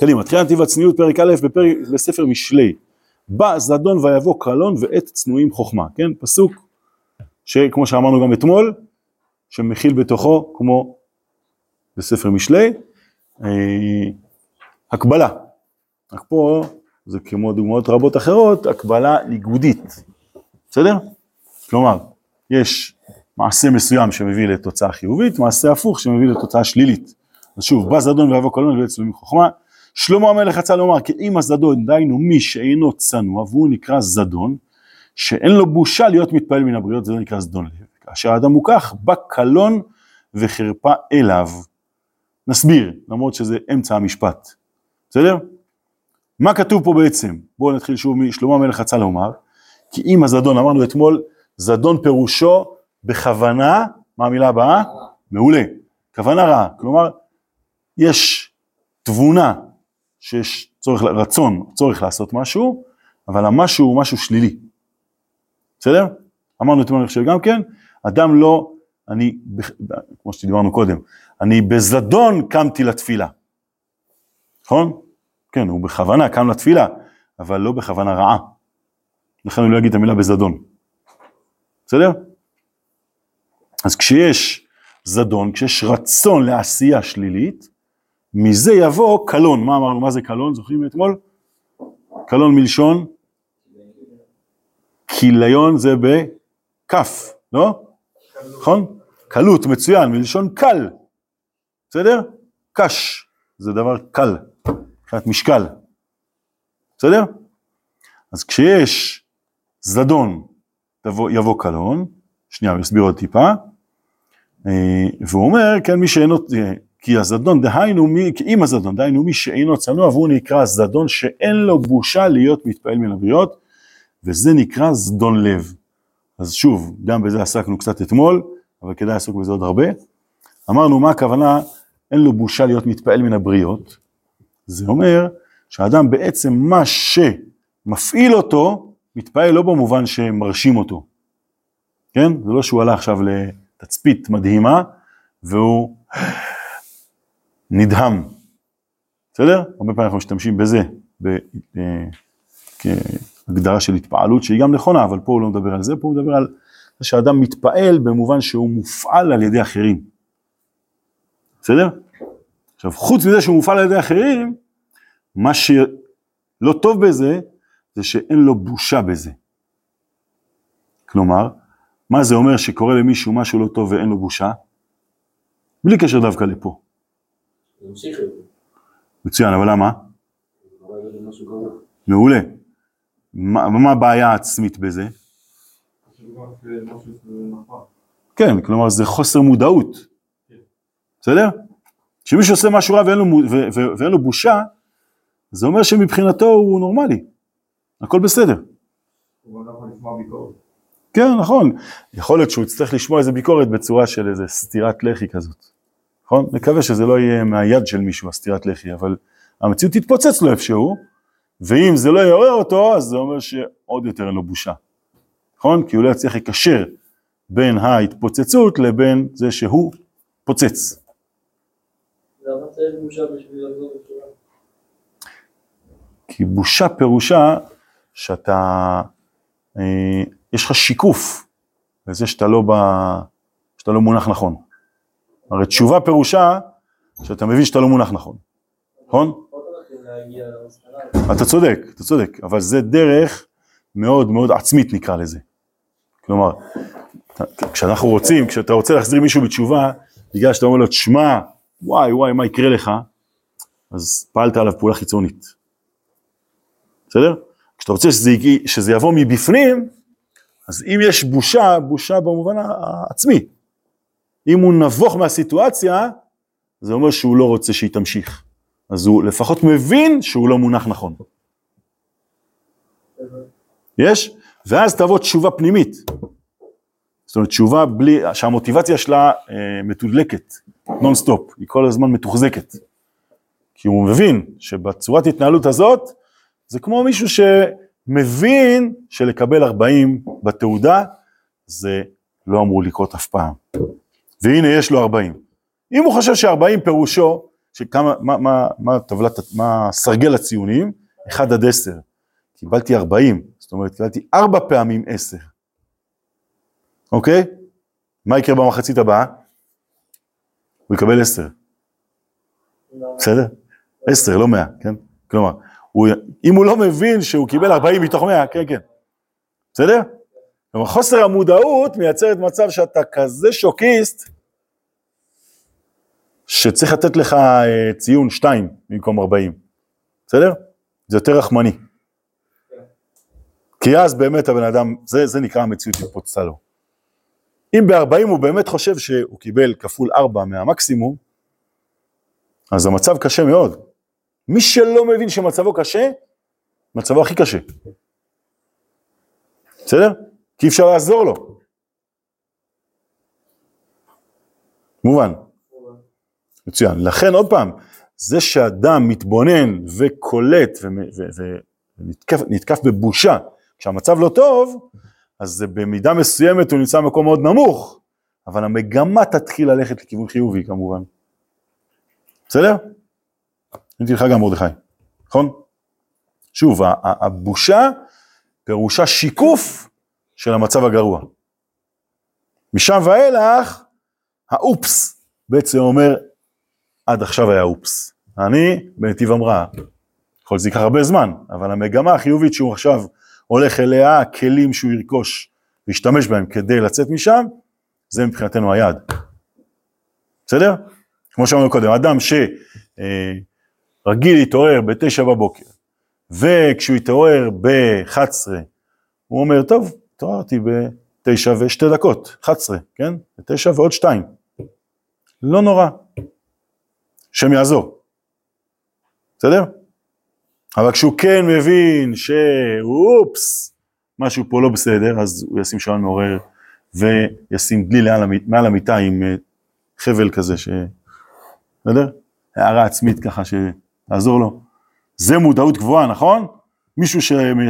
קדימה, תחילת נתיב הצניעות, פרק א', בפרק, בספר משלי. בא זדון ויבוא קלון ועת צנועים חוכמה, כן? פסוק שכמו שאמרנו גם אתמול, שמכיל בתוכו, כמו בספר משלי, אה, הקבלה. רק פה, זה כמו דוגמאות רבות אחרות, הקבלה ניגודית, בסדר? כלומר, יש מעשה מסוים שמביא לתוצאה חיובית, מעשה הפוך שמביא לתוצאה שלילית. אז שוב, בא זדון ויבוא קלון ועת צנועים חוכמה. שלמה המלך רצה לומר כי אם הזדון דהיינו מי שאינו צנוע והוא נקרא זדון שאין לו בושה להיות מתפעל מן הבריות זה נקרא זדון לב. כאשר האדם הוא כך בא קלון וחרפה אליו. נסביר למרות שזה אמצע המשפט. בסדר? מה כתוב פה בעצם? בואו נתחיל שוב משלמה המלך רצה לומר כי אם הזדון אמרנו אתמול זדון פירושו בכוונה מה המילה הבאה? מעולה. כוונה רעה כלומר יש תבונה שיש צורך, רצון, צורך לעשות משהו, אבל המשהו הוא משהו שלילי. בסדר? אמרנו אתמול אני חושב גם כן, אדם לא, אני, כמו שדיברנו קודם, אני בזדון קמתי לתפילה. נכון? כן, הוא בכוונה קם לתפילה, אבל לא בכוונה רעה. לכן הוא לא יגיד את המילה בזדון. בסדר? אז כשיש זדון, כשיש רצון לעשייה שלילית, מזה יבוא קלון, מה אמרנו, מה זה קלון, זוכרים אתמול? קלון מלשון כיליון זה בכף, לא? נכון? קלות, מצוין, מלשון קל, בסדר? קש, זה דבר קל, מבחינת משקל, בסדר? אז כשיש זדון, תבוא, יבוא קלון, שנייה, הוא יסביר עוד טיפה, אה, והוא אומר, כן, מי שאינו, כי הזדון דהיינו מי, כי אם הזדון דהיינו מי שאינו צנוע והוא נקרא זדון שאין לו בושה להיות מתפעל מן הבריות וזה נקרא זדון לב. אז שוב, גם בזה עסקנו קצת אתמול, אבל כדאי לעסוק בזה עוד הרבה. אמרנו מה הכוונה, אין לו בושה להיות מתפעל מן הבריות. זה אומר שהאדם בעצם מה שמפעיל אותו, מתפעל לא במובן שמרשים אותו. כן? זה לא שהוא עלה עכשיו לתצפית מדהימה והוא נדהם. בסדר? הרבה פעמים אנחנו משתמשים בזה אה, כהגדרה של התפעלות שהיא גם נכונה, אבל פה הוא לא מדבר על זה, פה הוא מדבר על זה שאדם מתפעל במובן שהוא מופעל על ידי אחרים. בסדר? עכשיו, חוץ מזה שהוא מופעל על ידי אחרים, מה שלא טוב בזה, זה שאין לו בושה בזה. כלומר, מה זה אומר שקורה למישהו משהו לא טוב ואין לו בושה? בלי קשר דווקא לפה. מצוין, אבל למה? מעולה. מה הבעיה העצמית בזה? כן, כלומר זה חוסר מודעות, בסדר? כשמישהו עושה משהו רע ואין לו, ואין לו בושה, זה אומר שמבחינתו הוא נורמלי, הכל בסדר. כן, נכון. יכול להיות שהוא יצטרך לשמוע איזה ביקורת בצורה של איזה סטירת לחי כזאת. נכון? נקווה שזה לא יהיה מהיד של מישהו, הסטירת לחי, אבל המציאות תתפוצץ לו איפשהו, ואם זה לא יעורר אותו, אז זה אומר שעוד יותר אין לו בושה. נכון? כי הוא לא יצליח לקשר בין ההתפוצצות לבין זה שהוא פוצץ. כי בושה פירושה שאתה, אה, יש לך שיקוף לזה שאתה לא, ב, שאתה לא מונח נכון. הרי תשובה פירושה שאתה מבין שאתה לא מונח נכון, נכון? אתה צודק, אתה צודק, אבל זה דרך מאוד מאוד עצמית נקרא לזה. כלומר, כשאנחנו רוצים, כשאתה רוצה להחזיר מישהו בתשובה, בגלל שאתה אומר לו, תשמע, וואי וואי, מה יקרה לך? אז פעלת עליו פעולה חיצונית. בסדר? כשאתה רוצה שזה, שזה יבוא מבפנים, אז אם יש בושה, בושה במובן העצמי. אם הוא נבוך מהסיטואציה, זה אומר שהוא לא רוצה שהיא תמשיך. אז הוא לפחות מבין שהוא לא מונח נכון. יש? ואז תבוא תשובה פנימית. זאת אומרת, תשובה בלי, שהמוטיבציה שלה אה, מתודלקת, נונסטופ, היא כל הזמן מתוחזקת. כי הוא מבין שבצורת התנהלות הזאת, זה כמו מישהו שמבין שלקבל 40 בתעודה, זה לא אמור לקרות אף פעם. והנה יש לו 40. אם הוא חושב ש-40 פירושו שכמה, מה, מה, מה טבלת, מה סרגל הציונים? 1 עד 10. קיבלתי 40, זאת אומרת קיבלתי 4 פעמים 10. אוקיי? מה יקרה במחצית הבאה? הוא יקבל 10. בסדר? 10, לא 100, כן? כלומר, הוא, אם הוא לא מבין שהוא קיבל 40 מתוך 100, כן, כן. בסדר? כלומר, חוסר המודעות מייצרת מצב שאתה כזה שוקיסט, שצריך לתת לך אה, ציון 2 במקום 40. בסדר? זה יותר רחמני. כי אז באמת הבן אדם, זה, זה נקרא המציאות התפוצצה לו. אם ב-40 הוא באמת חושב שהוא קיבל כפול 4 מהמקסימום, אז המצב קשה מאוד. מי שלא מבין שמצבו קשה, מצבו הכי קשה. בסדר? כי אי אפשר לעזור לו. מובן. מצוין. לכן עוד פעם, זה שאדם מתבונן וקולט ונתקף בבושה, כשהמצב לא טוב, אז זה במידה מסוימת הוא נמצא במקום מאוד נמוך, אבל המגמה תתחיל ללכת לכיוון חיובי כמובן. בסדר? עניתי לך גם מרדכי, נכון? שוב, הבושה פירושה שיקוף של המצב הגרוע. משם ואילך, האופס בעצם אומר, עד עכשיו היה אופס. אני בנתיב המראה. יכול להיות שזה ייקח הרבה זמן, אבל המגמה החיובית שהוא עכשיו הולך אליה, הכלים שהוא ירכוש וישתמש בהם כדי לצאת משם, זה מבחינתנו היעד. בסדר? כמו שאמרנו קודם, אדם שרגיל אה, להתעורר בתשע בבוקר, וכשהוא יתעורר ב-11, הוא אומר, טוב, התעוררתי בתשע ושתי דקות, 11, כן? בתשע ועוד שתיים. לא נורא. שם יעזור. בסדר? אבל כשהוא כן מבין שאופס, משהו פה לא בסדר, אז הוא ישים שעון מעורר וישים דלי מעל המיטה עם אה, חבל כזה, ש... בסדר? הערה עצמית ככה שתעזור לו. זה מודעות גבוהה, נכון? מישהו.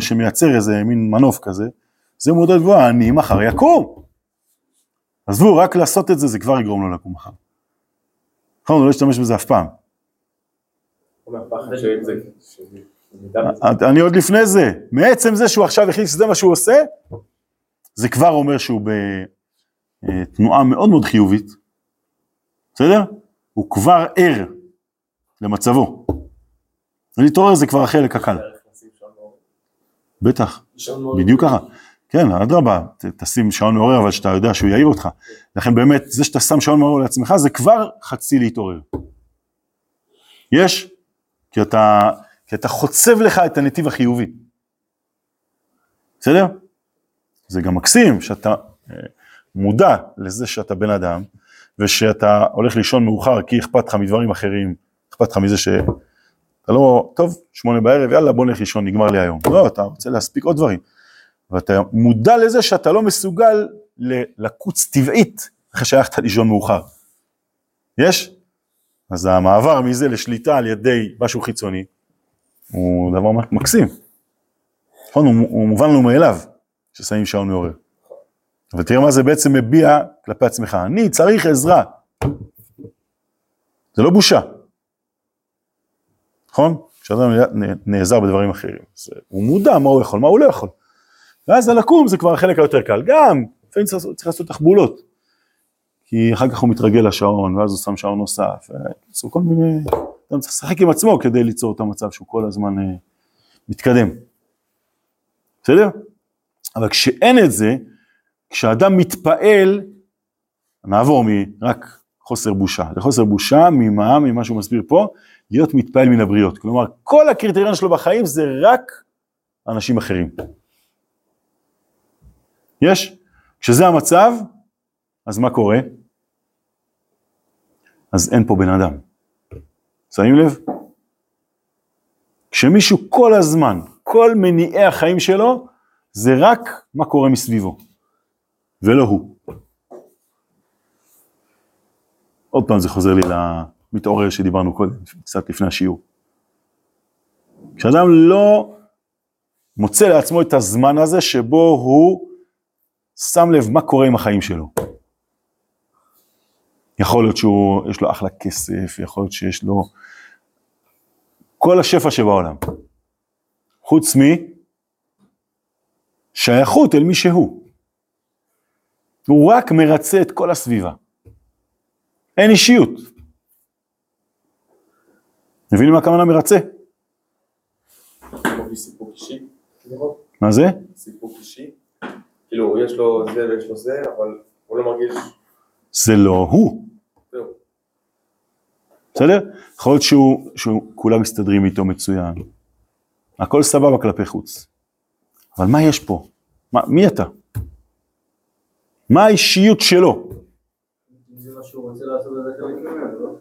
שמייצר איזה מין מנוף כזה, זה מודעות גבוהה, אני מחר יקום. עזבו, רק לעשות את זה, זה כבר יגרום לו לקום מחר. נכון, הוא לא ישתמש בזה אף פעם. אני עוד לפני זה, מעצם זה שהוא עכשיו החליט שזה מה שהוא עושה, זה כבר אומר שהוא בתנועה מאוד מאוד חיובית, בסדר? הוא כבר ער למצבו. ולהתעורר זה כבר החלק הקל. בטח, בדיוק ככה. כן, אדרבה, תשים שעון מעורר, אבל שאתה יודע שהוא יעיר אותך. לכן באמת, זה שאתה שם שעון מעורר לעצמך, זה כבר חצי להתעורר. יש? כי אתה, כי אתה חוצב לך את הנתיב החיובי. בסדר? זה גם מקסים שאתה אה, מודע לזה שאתה בן אדם, ושאתה הולך לישון מאוחר כי אכפת לך מדברים אחרים, אכפת לך מזה שאתה לא, טוב, שמונה בערב, יאללה בוא נלך לישון, נגמר לי היום. לא, אתה רוצה להספיק עוד דברים. ואתה מודע לזה שאתה לא מסוגל לקוץ טבעית אחרי שהלכת לישון מאוחר. יש? אז המעבר מזה לשליטה על ידי משהו חיצוני הוא דבר מקסים. נכון, הוא מובן לנו מאליו ששמים שעון מעורר. אבל תראה מה זה בעצם מביע כלפי עצמך, אני צריך עזרה. זה לא בושה. נכון? כשאדם נעזר בדברים אחרים, הוא מודע מה הוא יכול, מה הוא לא יכול. ואז הלקום זה כבר החלק היותר קל, גם לפעמים צריך, צריך לעשות תחבולות, כי אחר כך הוא מתרגל לשעון, ואז הוא שם שעון נוסף, ועשו כל מיני, אדם צריך לשחק עם עצמו כדי ליצור את המצב שהוא כל הזמן uh, מתקדם, בסדר? אבל כשאין את זה, כשאדם מתפעל, נעבור מרק חוסר בושה לחוסר בושה, ממה, ממה שהוא מסביר פה, להיות מתפעל מן הבריות. כלומר, כל הקריטריון שלו בחיים זה רק אנשים אחרים. יש? כשזה המצב, אז מה קורה? אז אין פה בן אדם. שמים לב? כשמישהו כל הזמן, כל מניעי החיים שלו, זה רק מה קורה מסביבו, ולא הוא. עוד פעם זה חוזר לי למתעורר שדיברנו קודם, קצת לפני השיעור. כשאדם לא מוצא לעצמו את הזמן הזה שבו הוא שם לב מה קורה עם החיים שלו. יכול להיות שיש לו אחלה כסף, יכול להיות שיש לו כל השפע שבעולם. חוץ משייכות אל מי שהוא. הוא רק מרצה את כל הסביבה. אין אישיות. מבינים מה הכוונה מרצה? מה זה? סיפוק אישי. כאילו, יש לו זה ויש לו זה, אבל הוא לא מרגיש... זה לא הוא. בסדר? יכול להיות שהוא, שהוא כולם מסתדרים איתו מצוין. הכל סבבה כלפי חוץ. אבל מה יש פה? מה, מי אתה? מה האישיות שלו? זה לא?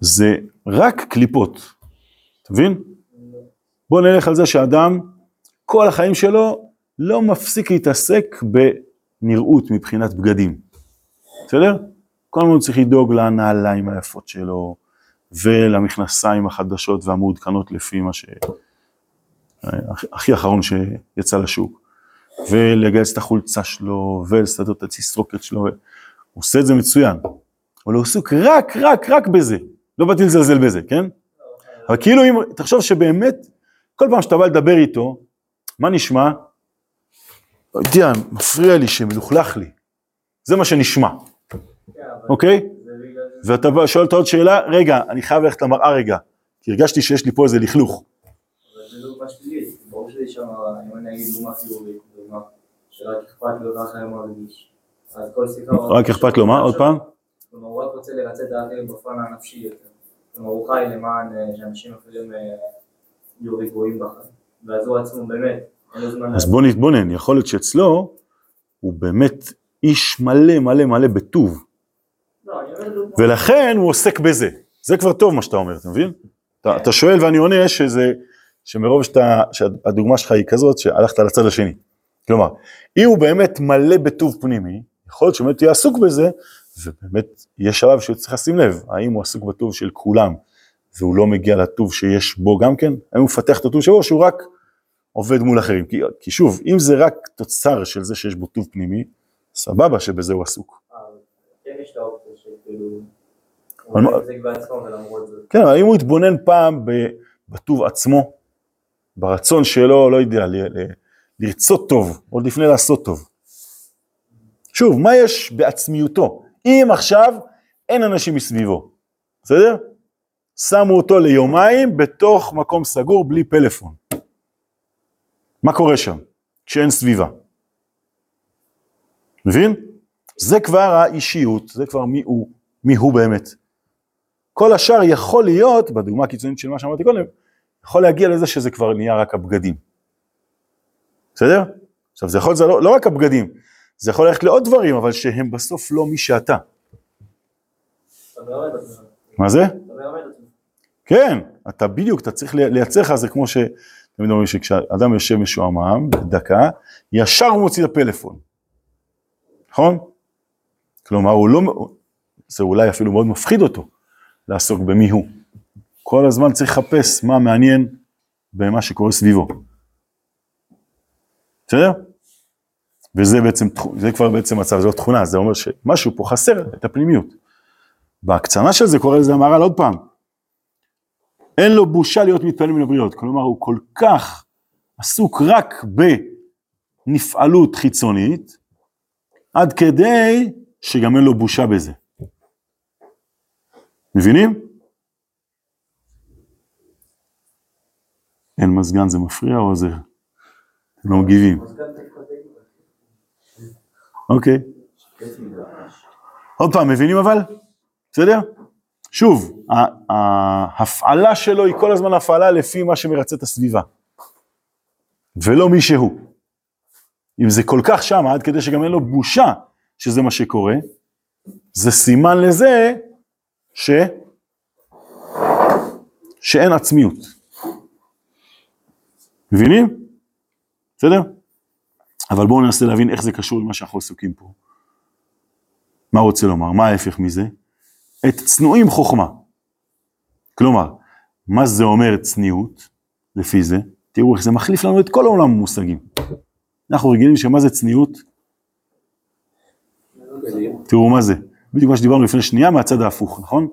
זה רק קליפות. אתה מבין? בוא נלך על זה שאדם, כל החיים שלו לא מפסיק להתעסק בנראות מבחינת בגדים. בסדר? כל הזמן צריך לדאוג לנעליים היפות שלו, ולמכנסיים החדשות והמעודכנות לפי מה ש... הכי אחרון שיצא לשוק, ולגייס את החולצה שלו, ולסדר את התסרוקת שלו, הוא עושה את זה מצוין, אבל הוא עסוק רק, רק, רק בזה, לא באתי לזלזל בזה, כן? אבל כאילו אם, תחשוב שבאמת, כל פעם שאתה בא לדבר איתו, מה נשמע? לא יודע, מפריע לי שמלוכלך לי, זה מה שנשמע, אוקיי? ואתה שואל אותה עוד שאלה, רגע, אני חייב ללכת למראה רגע, כי הרגשתי שיש לי פה איזה לכלוך. אבל זה שלילית. ברור שלי שם, אני הוא מרגיש. אז כל שיחה... הוא- רק אכפת לו מה? עוד פעם? כלומר, הוא רק רוצה לרצות את האחרים בפן הנפשי יותר. כלומר, הוא חי למען אה, שאנשים אחרים אה, יהיו רגועים בחיים. ואז הוא עצמו באמת. אז בוא נתבונן, יכול להיות שאצלו הוא באמת איש מלא מלא מלא בטוב, לא. ולכן הוא עוסק בזה. זה כבר טוב מה שאתה אומר, אתה מבין? אתה, אתה שואל ואני עונה שזה, שמרוב שאתה, שהדוגמה שלך היא כזאת, שהלכת לצד השני. כלומר, אם הוא באמת מלא בטוב פנימי, יכול להיות שבאמת יהיה עסוק בזה, ובאמת יש שלב שהוא צריך לשים לב, האם הוא עסוק בטוב של כולם, והוא לא מגיע לטוב שיש בו גם כן, האם הוא מפתח את הטוב או שהוא רק עובד מול אחרים. כי, כי שוב, אם זה רק תוצר של זה שיש בו טוב פנימי, סבבה שבזה הוא עסוק. אה, כן. אבל זאת. כן, אבל אם הוא יתבונן פעם בטוב עצמו, ברצון שלו, לא יודע, לרצות טוב, עוד לפני לעשות טוב. שוב, מה יש בעצמיותו? אם עכשיו אין אנשים מסביבו, בסדר? שמו אותו ליומיים בתוך מקום סגור בלי פלאפון. מה קורה שם כשאין סביבה? מבין? זה כבר האישיות, זה כבר מי הוא, מי הוא באמת. כל השאר יכול להיות, בדוגמה הקיצונית של מה שאמרתי קודם, יכול להגיע לזה שזה כבר נהיה רק הבגדים. בסדר? עכשיו זה יכול להיות לא, לא רק הבגדים, זה יכול ללכת לעוד דברים, אבל שהם בסוף לא מי שאתה. מה זה? כן, אתה בדיוק, אתה צריך לייצר לך, זה כמו ש... תמיד אומרים שכשאדם יושב משועמם, דקה, ישר הוא מוציא את הפלאפון. נכון? כלומר, הוא לא... זה אולי אפילו מאוד מפחיד אותו לעסוק במי הוא. כל הזמן צריך לחפש מה מעניין במה שקורה סביבו. בסדר? וזה בעצם, זה כבר בעצם מצב, זו לא תכונה, זה אומר שמשהו פה חסר את הפנימיות. בהקצנה של זה קורא לזה המהר"ל עוד פעם. אין לו בושה להיות מתפעל מן הבריות, כלומר הוא כל כך עסוק רק בנפעלות חיצונית, עד כדי שגם אין לו בושה בזה. מבינים? אין מזגן זה מפריע או זה? אתם לא מגיבים. אוקיי. עוד פעם, מבינים אבל? בסדר? שוב, ההפעלה שלו היא כל הזמן הפעלה לפי מה שמרצה את הסביבה. ולא מי שהוא. אם זה כל כך שם, עד כדי שגם אין לו בושה שזה מה שקורה, זה סימן לזה ש... שאין עצמיות. מבינים? בסדר? אבל בואו ננסה להבין איך זה קשור למה שאנחנו עסוקים פה. מה רוצה לומר? מה ההפך מזה? את צנועים חוכמה. כלומר, מה זה אומר צניעות, לפי זה? תראו איך זה מחליף לנו את כל העולם המושגים. אנחנו רגילים שמה זה צניעות? תראו מה זה. בדיוק מה שדיברנו לפני שנייה מהצד ההפוך, נכון?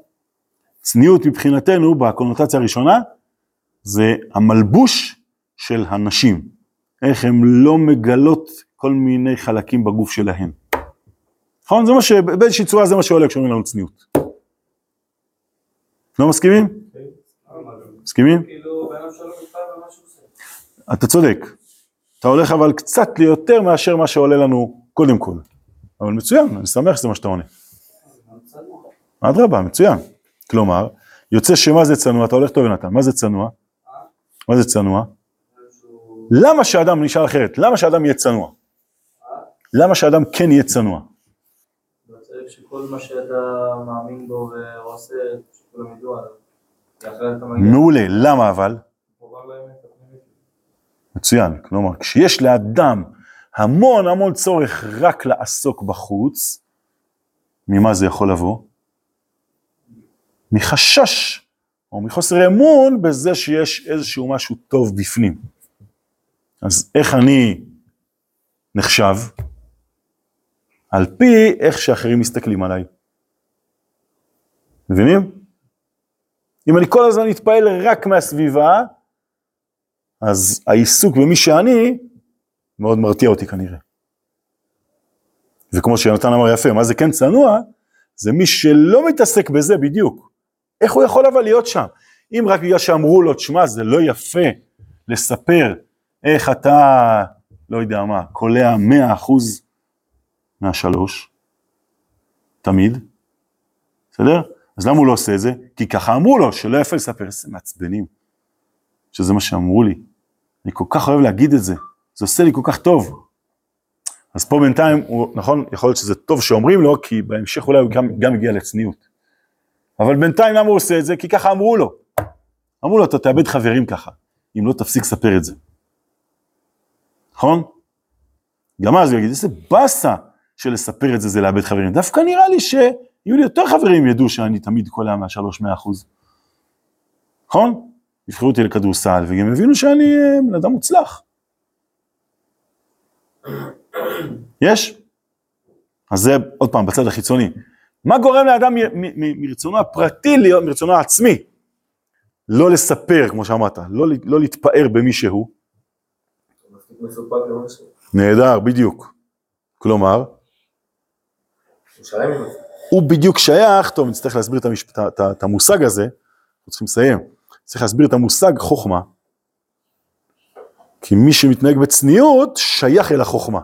צניעות מבחינתנו, בקונוטציה הראשונה, זה המלבוש של הנשים. איך הן לא מגלות כל מיני חלקים בגוף שלהן. נכון? זה מה ש... באיזושהי צורה זה מה שעולה כשאומרים לנו צניעות. לא מסכימים? מסכימים? כאילו. אתה צודק. אתה הולך אבל קצת ליותר מאשר מה שעולה לנו קודם כל. אבל מצוין, אני שמח שזה מה שאתה עונה. אדרבה, מצוין. כלומר, יוצא שמה זה צנוע, אתה הולך טוב יונתן, מה זה צנוע? מה זה צנוע? למה שאדם, נשאל אחרת, למה שאדם יהיה צנוע? למה שאדם כן יהיה צנוע? שכל מה שאתה מאמין בו ועושה, מגיע, מעולה, למה אבל? מצוין, כלומר, כשיש לאדם המון המון צורך רק לעסוק בחוץ, ממה זה יכול לבוא? מחשש או מחוסר אמון בזה שיש איזשהו משהו טוב בפנים. אז איך אני נחשב? על פי איך שאחרים מסתכלים עליי. מבינים? אם אני כל הזמן אתפעל רק מהסביבה, אז העיסוק במי שאני מאוד מרתיע אותי כנראה. וכמו שיונתן אמר יפה, מה זה כן צנוע? זה מי שלא מתעסק בזה בדיוק. איך הוא יכול אבל להיות שם? אם רק בגלל שאמרו לו, תשמע, זה לא יפה לספר איך אתה, לא יודע מה, קולע 100% מהשלוש, תמיד, בסדר? אז למה הוא לא עושה את זה? כי ככה אמרו לו, שלא יפה לספר, איזה מעצבנים, שזה מה שאמרו לי. אני כל כך אוהב להגיד את זה, זה עושה לי כל כך טוב. אז פה בינתיים, הוא, נכון, יכול להיות שזה טוב שאומרים לו, כי בהמשך אולי הוא גם, גם הגיע לצניעות. אבל בינתיים למה הוא עושה את זה? כי ככה אמרו לו. אמרו לו, אתה תאבד חברים ככה, אם לא תפסיק לספר את זה. נכון? גם אז הוא יגיד, איזה באסה של לספר את זה, זה לאבד חברים. דווקא נראה לי שיהיו לי יותר חברים ידעו שאני תמיד קולע מהשלוש מאה אחוז. נכון? יבחרו אותי לכדורסל, וגם הבינו שאני אה, בן אדם מוצלח. יש? אז זה עוד פעם בצד החיצוני. מה גורם לאדם מרצונו הפרטי, להיות- מרצונו העצמי, לא לספר, כמו שאמרת, לא, לא להתפאר במי שהוא? נהדר, בדיוק. כלומר, הוא שלם עם זה. הוא בדיוק שייך, טוב, נצטרך להסביר את, המשפ... את, את, את המושג הזה, אנחנו צריכים לסיים, צריך להסביר את המושג חוכמה, כי מי שמתנהג בצניעות שייך אל החוכמה.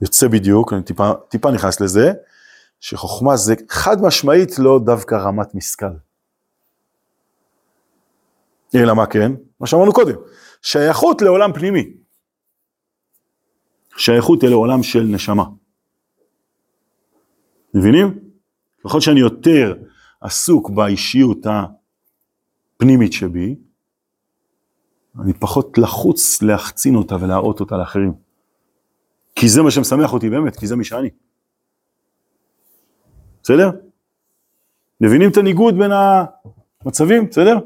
יוצא בדיוק, אני טיפה, טיפה נכנס לזה, שחוכמה זה חד משמעית לא דווקא רמת משכל. אלא מה כן? מה שאמרנו קודם, שייכות לעולם פנימי. שייכות אל העולם של נשמה. מבינים? ככל שאני יותר עסוק באישיות הפנימית שבי, אני פחות לחוץ להחצין אותה ולהראות אותה לאחרים. כי זה מה שמשמח אותי באמת, כי זה מי שאני. בסדר? מבינים את הניגוד בין המצבים? בסדר?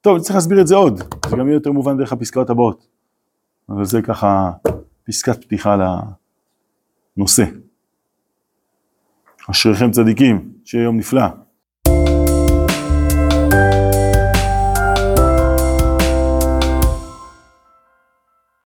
טוב, אני צריך להסביר את זה עוד, זה גם יהיה יותר מובן דרך הפסקאות הבאות. אבל זה ככה פסקת פתיחה לנושא. אשריכם צדיקים, שיהיה יום נפלא.